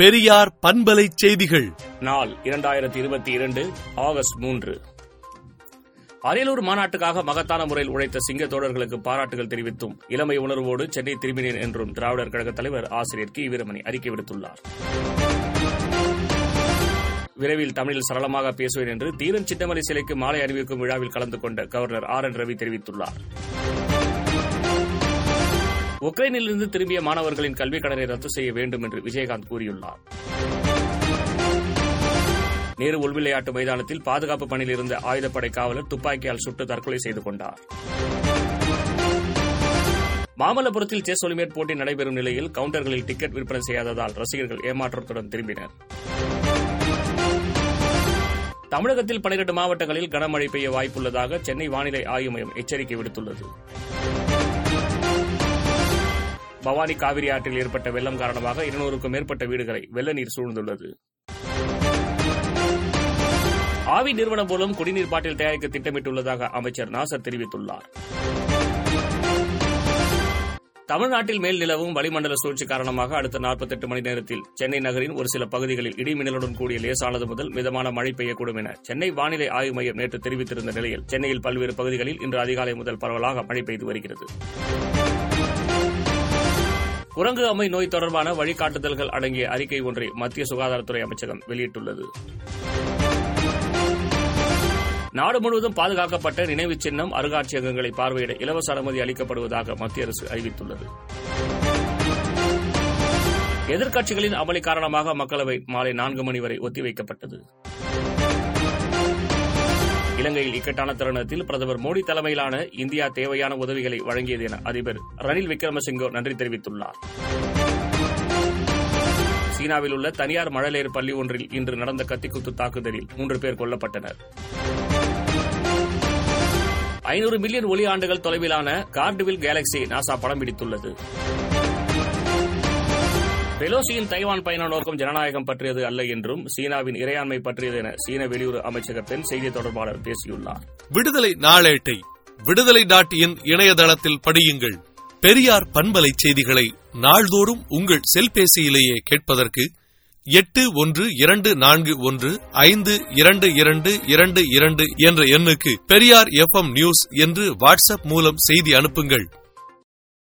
பெரியார் பண்பலை செய்திகள். நாள் இரண்டாயிரத்தி இருபத்தி இரண்டு ஆகஸ்ட் மூன்று. அரியலூர் மாநாட்டுக்காக மகத்தான முறையில் உழைத்த சிங்க தோழர்களுக்கு பாராட்டுகள் தெரிவித்தும் இளமை உணர்வோடு சென்னை திரும்பினேன் என்றும் திராவிடர் கழக தலைவர் ஆசிரியர் கி. வீரமணி அறிக்கை விடுத்துள்ளார். விரைவில் தமிழில் சரளமாக பேசுவேன் என்று தீரன் சின்னமலை சிலைக்கு மாலை அணிவிக்கும் விழாவில் கலந்து கொண்ட கவர்னர் ஆர். என். ரவி தெரிவித்துள்ளார். உக்ரைனிலிருந்து திரும்பிய மாணவர்களின் கல்விக் கடனை ரத்து செய்ய வேண்டும் என்று விஜயகாந்த் கூறியுள்ளார். நேரு உள்விளையாட்டு மைதானத்தில் பாதுகாப்பு பணியில் இருந்த ஆயுதப்படை காவலர் துப்பாக்கியால் சுட்டு தற்கொலை செய்து கொண்டார். மாமல்லபுரத்தில் செஸ் ஒலிம்பியட் போட்டி நடைபெறும் நிலையில் கவுண்டர்களில் டிக்கெட் விற்பனை செய்யாததால் ரசிகர்கள் ஏமாற்றத்துடன் திரும்பினர். தமிழகத்தில் பனிரண்டு மாவட்டங்களில் கனமழை பெய்ய வாய்ப்புள்ளதாக சென்னை வானிலை ஆய்வு மையம் எச்சரிக்கை விடுத்துள்ளது. பவானி காவிரி ஆற்றில் ஏற்பட்ட வெள்ளம் காரணமாக இருநூறுக்கும் மேற்பட்ட வீடுகளை வெள்ள நீர் சூழ்ந்துள்ளது. ஆவி நிறுவனம் மூலம் குடிநீர் பாட்டில் தயாரிக்க திட்டமிட்டுள்ளதாக அமைச்சர் நாசர் தெரிவித்துள்ளார். தமிழ்நாட்டில் மேல் நிலவும் வளிமண்டல சூழ்ச்சி காரணமாக அடுத்த 48 மணி நேரத்தில் சென்னை நகரின் ஒரு சில பகுதிகளில் இடி மின்னலுடன் கூடிய லேசானது முதல் மிதமான மழை பெய்யக்கூடும் என சென்னை வானிலை ஆய்வு மையம் நேற்று தெரிவித்திருந்த நிலையில் சென்னையில் பல்வேறு பகுதிகளில் இன்று அதிகாலை முதல் பரவலாக மழை பெய்து வருகிறது. குரங்கு அம்மை நோய் தொடர்பான வழிகாட்டுதல்கள் அடங்கிய அறிக்கை ஒன்றை மத்திய சுகாதாரத்துறை அமைச்சகம் வெளியிட்டுள்ளது. நாடு முழுவதும் பாதுகாக்கப்பட்ட நினைவு சின்னம் அருங்காட்சியகங்களை பார்வையிட இலவச அனுமதி அளிக்கப்படுவதாக மத்திய அரசு அறிவித்துள்ளது. எதிர்க்கட்சிகளின் அமளி காரணமாக மக்களவை மாலை நான்கு மணி வரை ஒத்திவைக்கப்பட்டது. இலங்கையில் இக்கட்டான தருணத்தில் பிரதமர் மோடி தலைமையிலான இந்தியா தேவையான உதவிகளை வழங்கியது என அதிபர் ரணில் விக்ரமசிங்கோ நன்றி தெரிவித்துள்ளார். சீனாவில் உள்ள தனியார் மழலையர் பள்ளி ஒன்றில் இன்று நடந்த கத்திக்குத்து தாக்குதலில் மூன்று பேர் கொல்லப்பட்டனர். ஐநூறு மில்லியன் ஒளி ஆண்டுகள் தொலைவிலான கார்டுவில் கேலக்சி நாசா படம் பிடித்துள்ளது. பெலோசியின் தைவான் பயண நோக்கம் ஜனநாயகம் பற்றியது அல்ல என்றும் சீனாவின் இறையாண்மை பற்றியது என சீன வெளியுறவு அமைச்சகத்தின் செய்தி தொடர்பாளர் பேசியுள்ளார். விடுதலை நாளேட்டை விடுதலை டாட் இன் இணையதளத்தில் படியுங்கள். பெரியார் பண்பலை செய்திகளை நாள்தோறும் உங்கள் செல்பேசியிலேயே கேட்பதற்கு எட்டு ஒன்று இரண்டு நான்கு ஒன்று ஐந்து இரண்டு இரண்டு இரண்டு இரண்டு என்ற எண்ணுக்கு பெரியார் எஃப்எம் நியூஸ் என்று வாட்ஸ்அப் மூலம் செய்தி அனுப்புங்கள்.